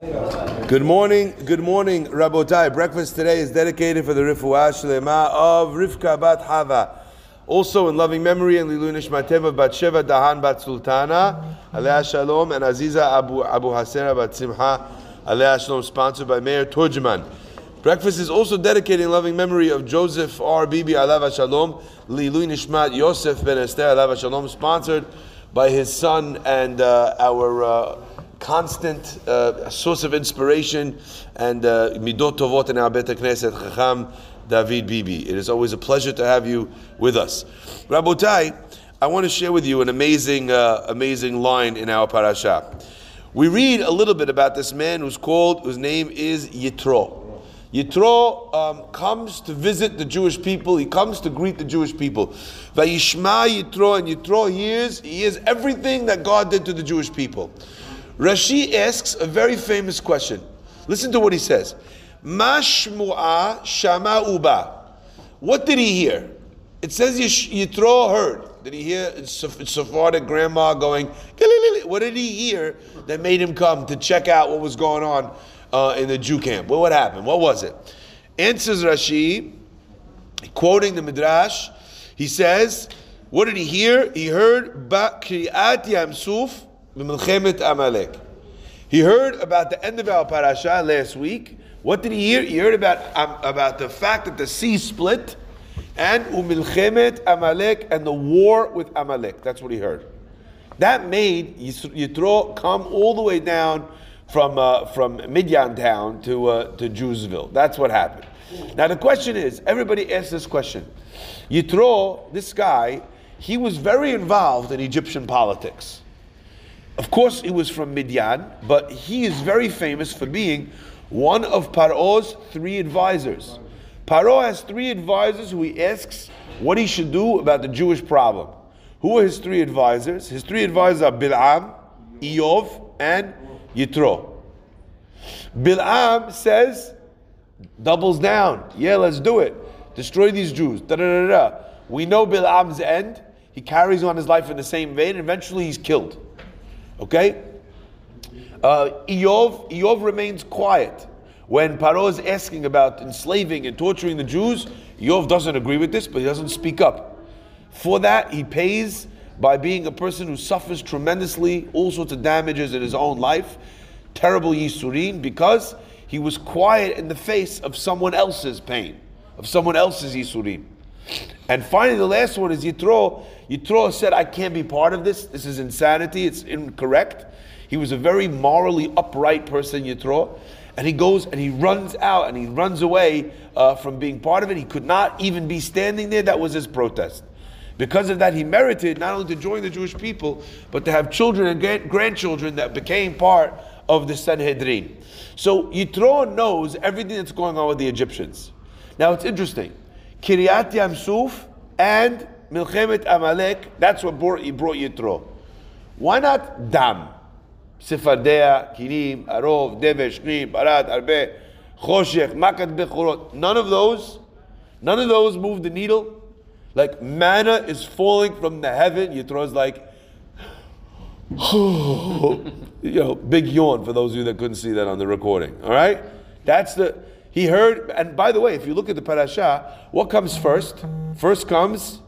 Good morning, good morning, Rabotai. Breakfast today is dedicated for the Rifuah Shlema of Rivka Bat Hava. Also in loving memory and Lilu Nishmateva Bat Sheva Dahan Bat Sultana, Alea Shalom, and Aziza Abu, Abu Hasera Bat Simha, Alea Shalom, sponsored by Meir Turjman. Breakfast is also dedicated in loving memory of Joseph R. Bibi Alava Shalom, Lilu Nishmat Yosef Ben Esther Alava Shalom, sponsored by his son and uh, our uh, constant uh, source of inspiration and uh, midot tovot in our Bet Knesset Chacham David Bibi. It is always a pleasure to have you with us, Rabotai. I want to share with you an amazing, uh, amazing line in our parasha. We read a little bit about this man who's called, whose name is Yitro. Yitro um, comes to visit the Jewish people. He comes to greet the Jewish people. Vayishma Yitro, and Yitro hears, he hears everything that God did to the Jewish people. Rashi asks a very famous question. Listen to what he says. Mashmu'a shama uba. What did he hear? It says Yitro heard. Did he hear Sephardic grandma going, what did he hear that made him come to check out what was going on uh, in the Jew camp? Well, what happened? What was it? Answers Rashi, quoting the Midrash, he says, what did he hear? He heard Ba Kriyat Yamsuf Amalek. He heard about the end of our parasha last week. What did he hear? He heard about, um, about the fact that the sea split and umilchemet Amalek and the war with Amalek. That's what he heard. That made Yitro come all the way down from uh, from Midian town to uh, to Jewsville. That's what happened. Now the question is, everybody asks this question. Yitro, this guy, he was very involved in Egyptian politics. Of course, he was from Midian, but he is very famous for being one of Paro's three advisors. Paro has three advisors who he asks what he should do about the Jewish problem. Who are his three advisors? His three advisors are Bil'am, Iyov, and Yitro. Bil'am says, doubles down. Yeah, let's do it. Destroy these Jews. Da, da, da, da. We know Bil'am's end. He carries on his life in the same vein, and eventually he's killed. Okay? Uh, Iyov, Iyov remains quiet. When Paro is asking about enslaving and torturing the Jews, Iyov doesn't agree with this, but he doesn't speak up. For that, he pays by being a person who suffers tremendously, all sorts of damages in his own life, terrible yisurin, because he was quiet in the face of someone else's pain, of someone else's yisurin. And finally, the last one is Yitro. Yitro said, I can't be part of this. This is insanity. It's incorrect. He was a very morally upright person, Yitro. And he goes and he runs out and he runs away uh, from being part of it. He could not even be standing there. That was his protest. Because of that, he merited not only to join the Jewish people, but to have children and grandchildren that became part of the Sanhedrin. So Yitro knows everything that's going on with the Egyptians. Now it's interesting. Kriyat Yamsuf and Milchemet Amalek, that's what brought, brought Yitro. Why not Dam? Sifardea, Kinim, Arov, Dever, Shnim, Barad, Arbe, Choshech, Makat Bechorot. None of those, none of those move the needle. Like manna is falling from the heaven. Yitro is like, you know, big yawn for those of you that couldn't see that on the recording. All right? That's the, he heard, and by the way, if you look at the parasha, what comes first? First comes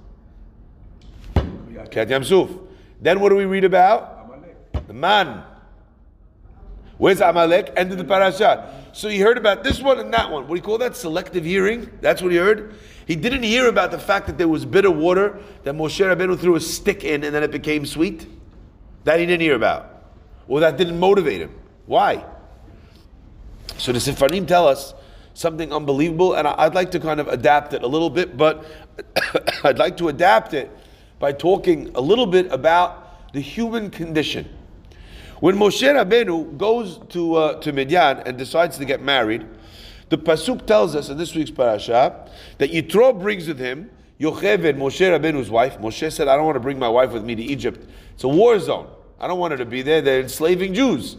Kat Yamsuf. Then what do we read about? The man. Where's Amalek? End of the parasha. So he heard about this one and that one. What do you call that? Selective hearing? That's what he heard? He didn't hear about the fact that there was bitter water that Moshe Rabbeinu threw a stick in and then it became sweet. That he didn't hear about. Or that didn't motivate him. Why? So the Sifarim tell us something unbelievable, and I'd like to kind of adapt it a little bit, but I'd like to adapt it by talking a little bit about the human condition. When Moshe Rabbeinu goes to, uh, to Midian and decides to get married, the Pasuk tells us in this week's parasha that Yitro brings with him Yocheved, Moshe Rabbeinu's wife. Moshe said, I don't want to bring my wife with me to Egypt. It's a war zone. I don't want her to be there. They're enslaving Jews.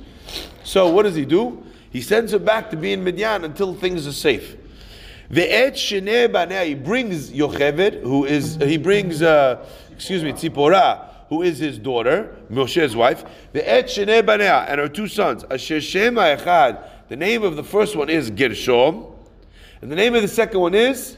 So what does he do? He sends her back to be in Midian until things are safe. Baneh, he brings Yocheved, who is, he brings, uh, excuse me, Tzipora, who is his daughter, Moshe's wife, shnei banea, and her two sons. Asher shema echad. The name of the first one is Gershom, and the name of the second one is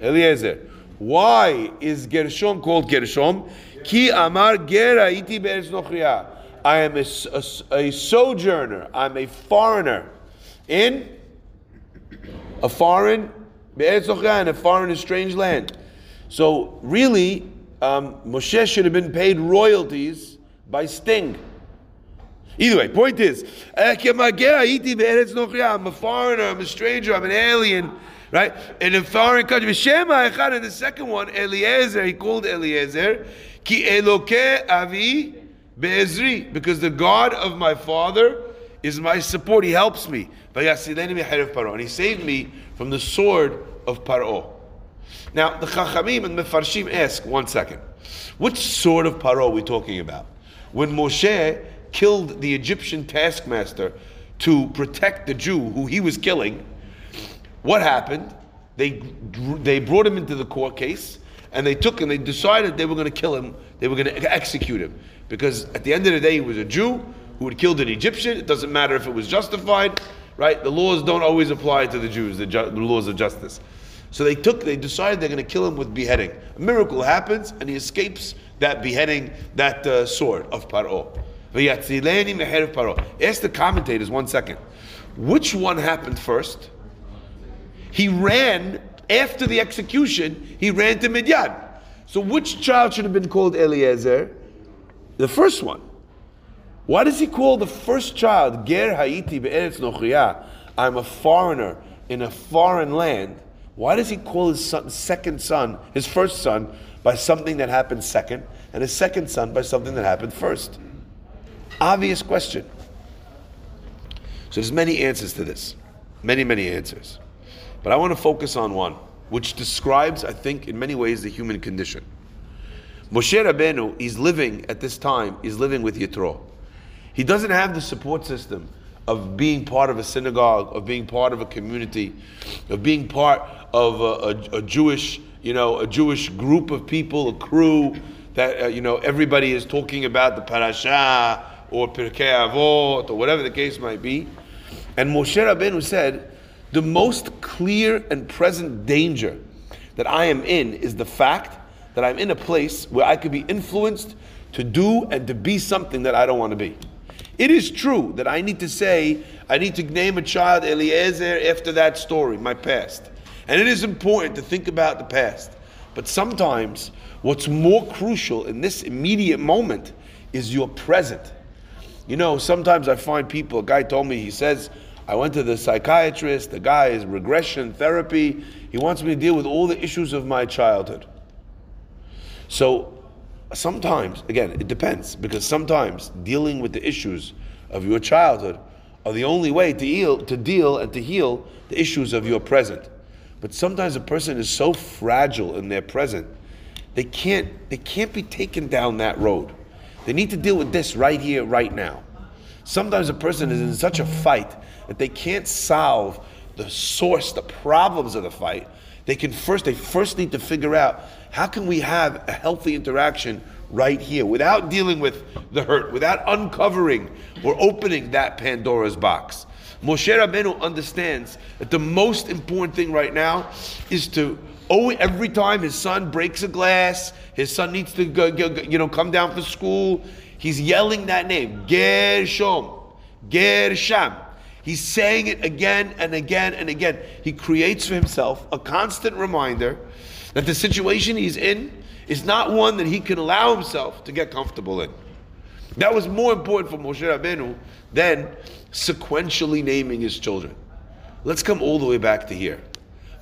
Eliezer. Why is Gershom called Gershom? Ki amar gera iti be'eretz nochriya. I am a, a, a sojourner. I'm a foreigner in a foreign a foreign and strange land. So really, um, Moshe should have been paid royalties by Sting. Either way, point is, I'm a foreigner, I'm a stranger, I'm an alien, right? In a foreign country. And the second one, Eliezer, he called Eliezer, Ki Eloke Avi Be'ezri, because the God of my father is my support, he helps me. And he saved me from the sword of Paro. Now, the Chachamim and Mefarshim ask, one second, which sort of paro are we talking about? When Moshe killed the Egyptian taskmaster to protect the Jew who he was killing, what happened? They, they brought him into the court case and they took and they decided they were going to kill him, they were going to execute him. Because at the end of the day, he was a Jew who had killed an Egyptian. It doesn't matter if it was justified, right? The laws don't always apply to the Jews, the, ju- the laws of justice. So they took, they decided they're going to kill him with beheading. A miracle happens, and he escapes that beheading, that uh, sword of Paro. Ask the commentators one second. Which one happened first? He ran after the execution. He ran to Midian. So which child should have been called Eliezer? The first one. Why does he call the first child Ger Haiti be'eretz nochriya? I'm a foreigner in a foreign land. Why does he call his son, second son, his first son, by something that happened second, and his second son by something that happened first? Obvious question. So there's many answers to this. Many, many answers. But I want to focus on one, which describes, I think, in many ways, the human condition. Moshe Rabbeinu is living at this time, is living with Yitro. He doesn't have the support system of being part of a synagogue, of being part of a community, of being part of a, a, a Jewish, you know, a Jewish group of people, a crew that uh, you know everybody is talking about the parasha or Pirkei Avot or whatever the case might be. And Moshe Rabbeinu said, the most clear and present danger that I am in is the fact that I'm in a place where I could be influenced to do and to be something that I don't want to be. It is true that I need to say, I need to name a child Eliezer after that story, my past. And it is important to think about the past. But sometimes what's more crucial in this immediate moment is your present. You know, sometimes I find people, a guy told me, he says, I went to the psychiatrist, the guy is regression therapy. He wants me to deal with all the issues of my childhood. So sometimes, again, it depends, because sometimes dealing with the issues of your childhood are the only way to deal, to deal and to heal the issues of your present. But sometimes a person is so fragile in their present, they can't, they can't be taken down that road. They need to deal with this right here, right now. Sometimes a person is in such a fight that they can't solve the source, the problems of the fight. They can first, they first need to figure out how can we have a healthy interaction right here without dealing with the hurt, without uncovering or opening that Pandora's box. Moshe Rabbeinu understands that the most important thing right now is to oh every time his son breaks a glass, his son needs to go, go, you know come down for school, he's yelling that name Gershom, Gersham. He's saying it again and again and again. He creates for himself a constant reminder that the situation he's in is not one that he can allow himself to get comfortable in. That was more important for Moshe Rabbeinu than sequentially naming his children. Let's come all the way back to here.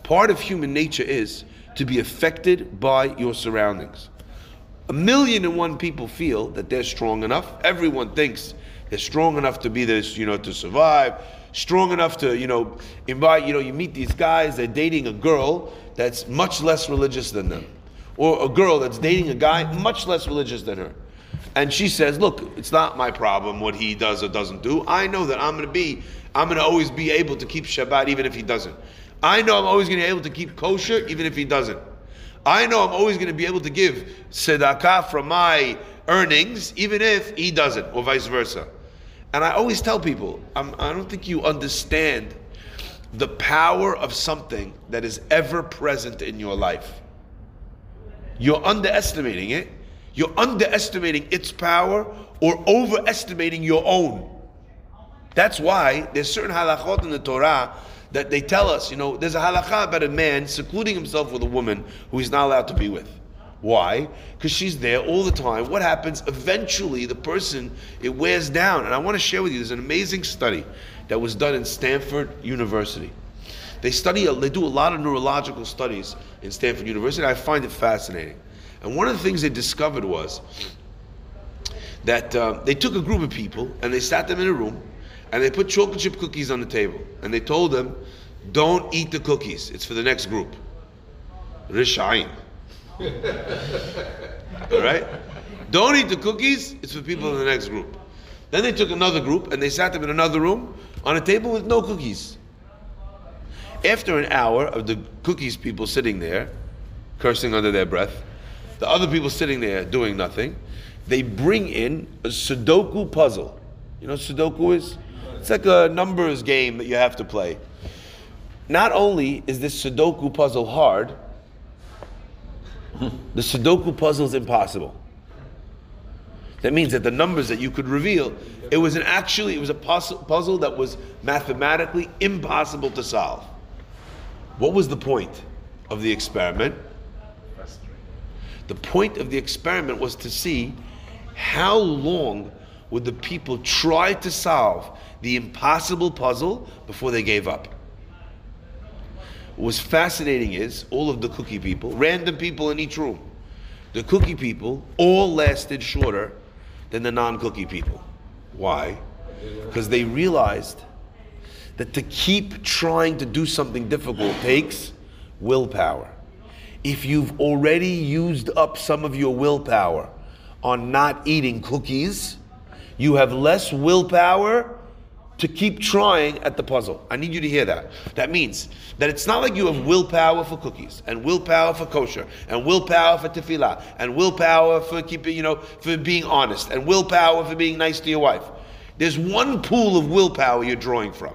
Part of human nature is to be affected by your surroundings. A million and one people feel that they're strong enough. Everyone thinks they're strong enough to be this, you know, to survive, strong enough to, you know, invite, you know, you meet these guys, they're dating a girl that's much less religious than them. Or a girl that's dating a guy much less religious than her. And she says, Look, it's not my problem what he does or doesn't do. I know that I'm going to be, I'm going to always be able to keep Shabbat even if he doesn't. I know I'm always going to be able to keep kosher even if he doesn't. I know I'm always going to be able to give tzedakah from my earnings, even if he doesn't, or vice versa. And I always tell people, I'm, I do not think you understand the power of something that is ever present in your life. You're underestimating it. You're underestimating its power or overestimating your own. That's why there's certain halachot in the Torah that they tell us, you know, there's a halakha about a man secluding himself with a woman who he's not allowed to be with. Why? Because she's there all the time. What happens? Eventually, the person, it wears down. And I want to share with you, there's an amazing study that was done in Stanford University. They study, they do a lot of neurological studies in Stanford University. I find it fascinating. And one of the things they discovered was that uh, they took a group of people and they sat them in a room and they put chocolate chip cookies on the table and they told them, don't eat the cookies. It's for the next group. Rishain. All right? Don't eat the cookies. It's for people in the next group. Then they took another group and they sat them in another room on a table with no cookies. After an hour of the cookies people sitting there, cursing under their breath, the other people sitting there doing nothing, they bring in a Sudoku puzzle. You know what Sudoku is? It's like a numbers game that you have to play. Not only is this Sudoku puzzle hard, the Sudoku puzzle is impossible. That means that the numbers that you could reveal, it was an actually it was a puzzle that was mathematically impossible to solve. What was the point of the experiment? The point of the experiment was to see how long would the people try to solve the impossible puzzle before they gave up. What was fascinating is all of the cookie people, random people in each room, the cookie people all lasted shorter than the non cookie people. Why? Because they realized that to keep trying to do something difficult takes willpower. If you've already used up some of your willpower on not eating cookies, you have less willpower to keep trying at the puzzle. I need you to hear that. That means that it's not like you have willpower for cookies and willpower for kosher and willpower for tefillah and willpower for keeping, you know, for being honest and willpower for being nice to your wife. There's one pool of willpower you're drawing from.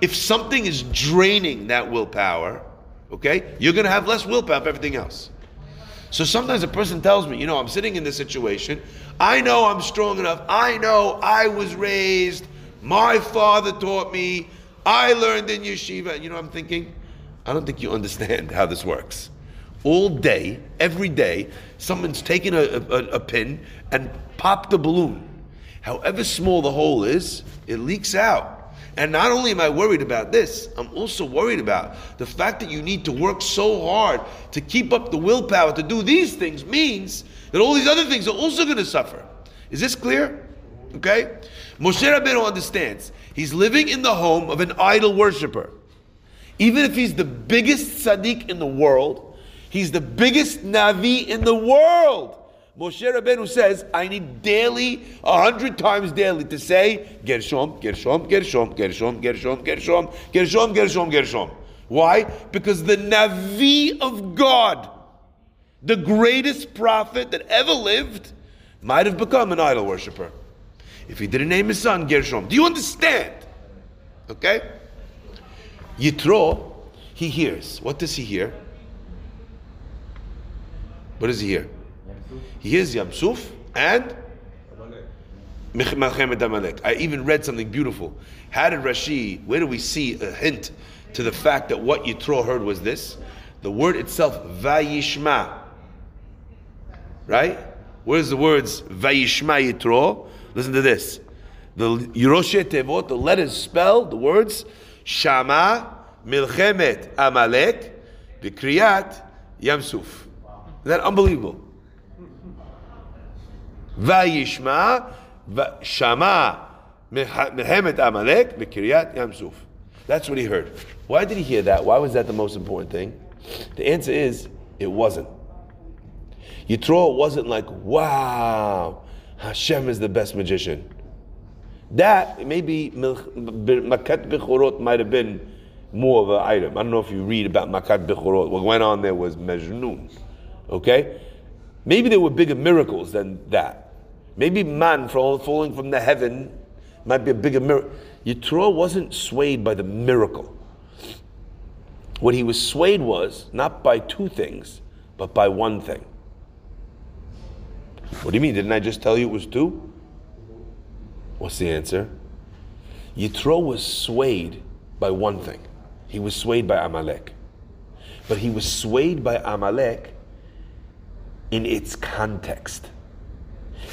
If something is draining that willpower, okay, you're going to have less willpower for everything else. So sometimes a person tells me, you know, I'm sitting in this situation. I know I'm strong enough. I know I was raised my father taught me. I learned in yeshiva. You know I'm thinking? I don't think you understand how this works. All day, every day, someone's taken a, a, a pin and popped the balloon. However small the hole is, it leaks out. And not only am I worried about this, I'm also worried about the fact that you need to work so hard to keep up the willpower to do these things means that all these other things are also going to suffer. Is this clear? Okay? Moshe Rabbeinu understands. He's living in the home of an idol worshiper. Even if he's the biggest tzaddik in the world, he's the biggest navi in the world. Moshe Rabbeinu says, I need daily, a hundred times daily, to say, Gershom, Gershom, Gershom, Gershom, Gershom, Gershom, Gershom, Gershom, Gershom. Why? Because the Navi of God, the greatest prophet that ever lived, might have become an idol worshiper if he didn't name his son Gershom. Do you understand? Okay? Yitro, he hears. What does he hear? What does he hear? He hears Yamsuf and Milchemet Amalek. I even read something beautiful. How did Rashi, where do we see a hint to the fact that what Yitro heard was this? The word itself, Vayishma. Right? Where's the words Vayishma Yitro? Listen to this. The Roshei Tevot, the letters spell the words Shama Milchemet Amalek B'kriyat Yamsuf. Is that unbelievable? Vayishma Shama Milchemet Amalek B'kriyat Yamsuf. That's what he heard. Why did he hear that? Why was that the most important thing? The answer is it wasn't. Yitro wasn't like, wow, Hashem is the best magician. That maybe Makat Bechorot might have been more of an item. I don't know if you read about Makat Bechorot. What went on there was Mejnun. Okay? Maybe there were bigger miracles than that. Maybe man falling from the heaven might be a bigger miracle. Yitro wasn't swayed by the miracle. What he was swayed was not by two things, but by one thing. What do you mean? Didn't I just tell you it was two? What's the answer? Yitro was swayed by one thing. He was swayed by Amalek. But he was swayed by Amalek in its context.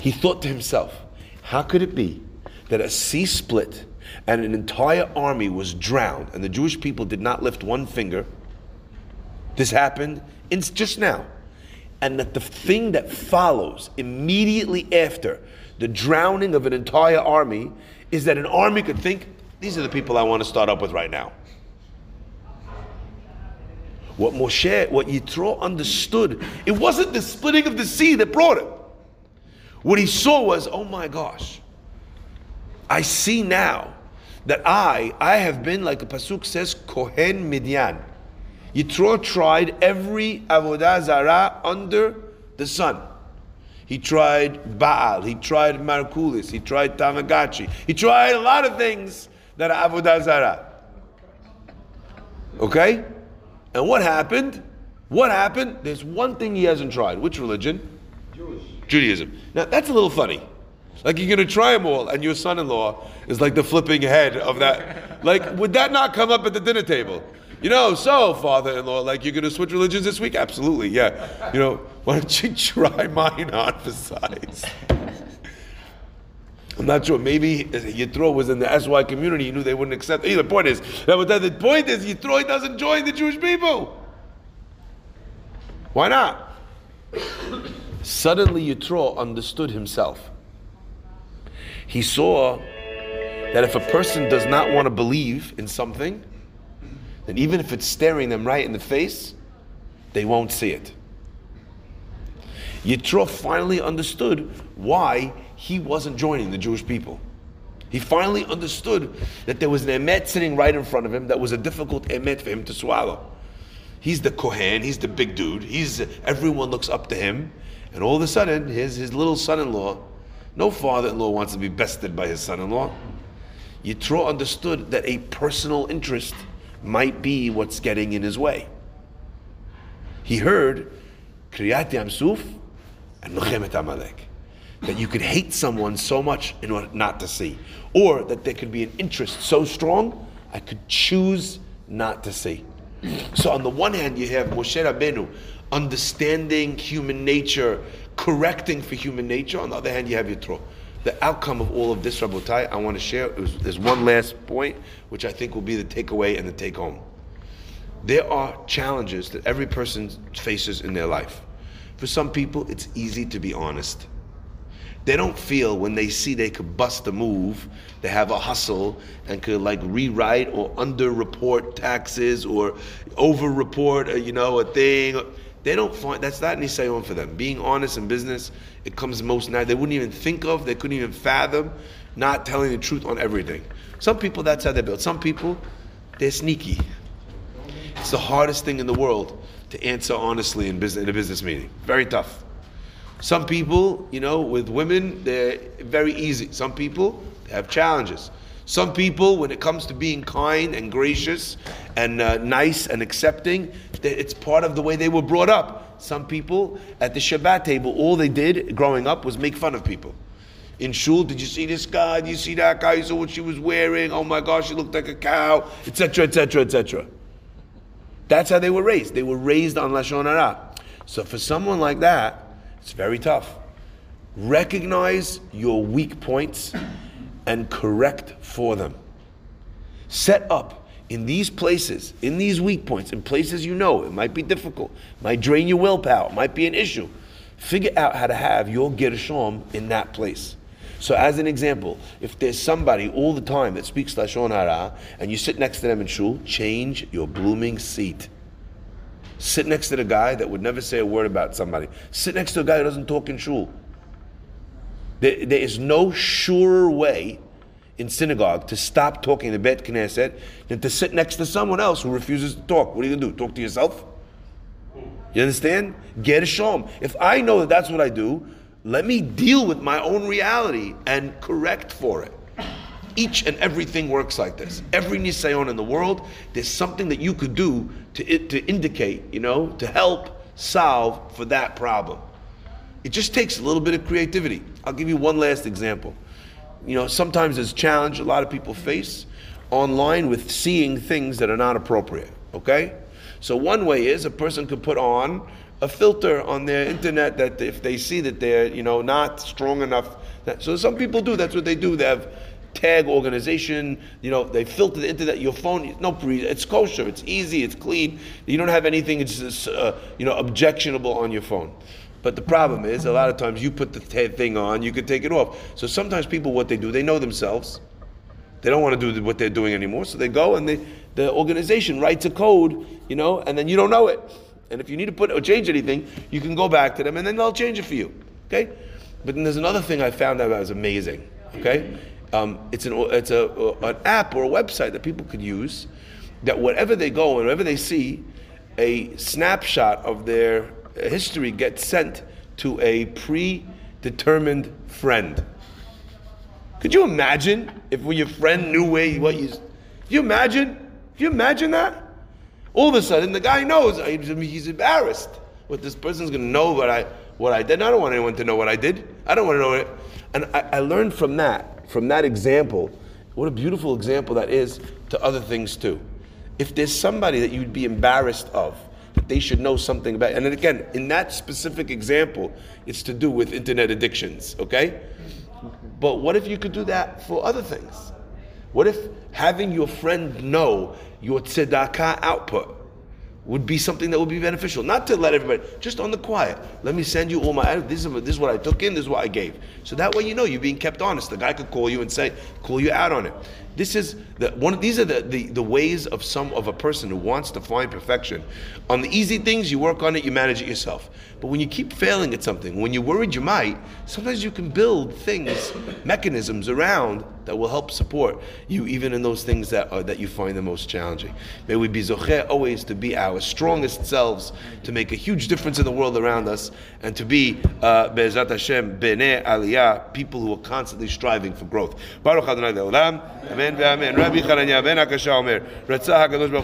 He thought to himself, how could it be that a sea split and an entire army was drowned and the Jewish people did not lift one finger? This happened in, just now. And that the thing that follows immediately after the drowning of an entire army is that an army could think, these are the people I want to start up with right now. What Moshe, what Yitro understood, it wasn't the splitting of the sea that brought him. What he saw was, oh my gosh, I see now that I, I have been, like the Pasuk says, Kohen Midian. Yitro tried every Avodah Zarah under the sun. He tried Baal, he tried Markulis, he tried Tamagotchi, he tried a lot of things that are Avodah Zarah. Okay? And what happened? What happened? There's one thing he hasn't tried. Which religion? Jewish. Judaism. Now, that's a little funny. Like you're going to try them all, and your son-in-law is like the flipping head of that. Like, would that not come up at the dinner table? You know, so father-in-law, like you're going to switch religions this week? Absolutely, yeah. You know, why don't you try mine on size? I'm not sure. Maybe uh, Yitro was in the SY community. He knew they wouldn't accept. Either point is that the point is Yitro doesn't join the Jewish people. Why not? Suddenly Yitro understood himself. He saw that if a person does not want to believe in something, then even if it's staring them right in the face, they won't see it. Yitro finally understood why he wasn't joining the Jewish people. He finally understood that there was an emet sitting right in front of him that was a difficult emet for him to swallow. He's the Kohen, he's the big dude, he's everyone looks up to him, and all of a sudden, his, his little son-in-law, no father-in-law wants to be bested by his son-in-law. Yitro understood that a personal interest might be what's getting in his way. He heard Kriyat Yamsuf and Milchemet Amalek that you could hate someone so much in order not to see, or that there could be an interest so strong, I could choose not to see. So on the one hand, you have Moshe Rabbeinu understanding human nature, correcting for human nature. On the other hand, you have Yitro. The outcome of all of this, Rabotai, I want to share. Was, there's one last point, which I think will be the takeaway and the take home. There are challenges that every person faces in their life. For some people, it's easy to be honest. They don't feel when they see they could bust a move, they have a hustle and could like rewrite or under-report taxes or over-report, a, you know, a thing. They don't find that's not nisayon for them. Being honest in business, it comes most now. They wouldn't even think of, they couldn't even fathom not telling the truth on everything. Some people that's how they're built. Some people they're sneaky. It's the hardest thing in the world to answer honestly in business in a business meeting. Very tough. Some people, you know, with women, they're very easy. Some people have challenges. Some people, when it comes to being kind and gracious and uh, nice and accepting, it's part of the way they were brought up. Some people at the Shabbat table, all they did growing up was make fun of people. In shul, did you see this guy? Did you see that guy? You saw what she was wearing? Oh my gosh, she looked like a cow, etc., etc., etc. That's how they were raised. They were raised on lashon hara. So for someone like that, it's very tough. Recognize your weak points and correct for them. Set up in these places, in these weak points, in places you know it might be difficult, might drain your willpower, might be an issue. Figure out how to have your gershom in that place. So, as an example, if there's somebody all the time that speaks lashon hara, and you sit next to them in shul, change your blooming seat. Sit next to the guy that would never say a word about somebody. Sit next to a guy who doesn't talk in shul. There, there is no surer way in synagogue to stop talking to Bet Knesset than to sit next to someone else who refuses to talk. What are you going to do? Talk to yourself? You understand? Get a. If I know that that's what I do, let me deal with my own reality and correct for it. Each and everything works like this. Every nisayon in the world, there's something that you could do to, to indicate, you know, to help solve for that problem. It just takes a little bit of creativity. I'll give you one last example. You know, sometimes there's a challenge a lot of people face online with seeing things that are not appropriate. Okay? So one way is a person could put on a filter on their internet that if they see that they're, you know, not strong enough. That, so some people do, that's what they do. They have tag organization, you know, they filter the internet, your phone, no, it's kosher, it's easy, it's clean. You don't have anything, it's, uh, you know, objectionable on your phone. But the problem is, a lot of times you put the thing on, you can take it off. So sometimes people, what they do, they know themselves. They don't want to do what they're doing anymore, so they go and they, the organization writes a code, you know, and then you don't know it. And if you need to put or change anything, you can go back to them and then they'll change it for you. Okay? But then there's another thing I found out that was amazing. Okay? Um, it's an it's a, an app or a website that people could use that wherever they go, and whenever they see, a snapshot of their history gets sent to a predetermined friend. Could you imagine if your friend knew where what you? You imagine? You imagine that? All of a sudden, the guy knows he's embarrassed. What this person's going to know what I what I did. I don't want anyone to know what I did. I don't want to know it. And I, I learned from that, from that example, what a beautiful example that is to other things too. If there's somebody that you'd be embarrassed of, they should know something about, and then again, in that specific example, it's to do with internet addictions, okay? But what if you could do that for other things? What if having your friend know your tzedakah output would be something that would be beneficial. Not to let everybody, just on the quiet. Let me send you all my, this is, this is what I took in, this is what I gave. So that way you know you're being kept honest. The guy could call you and say, call you out on it. This is the one. These are the, the, the ways of some of a person who wants to find perfection. On the easy things, you work on it, you manage it yourself. But when you keep failing at something, when you're worried you might, sometimes you can build things, mechanisms around that will help support you, even in those things that are, that you find the most challenging. May we be zocher always to be our strongest selves, to make a huge difference in the world around us, and to be uh, Be'ezrat Hashem bnei aliyah, people who are constantly striving for growth. Baruch Adonai Amen ואמן. רבי חנניה בן הקשה אומר, רצה הקדוש ברוך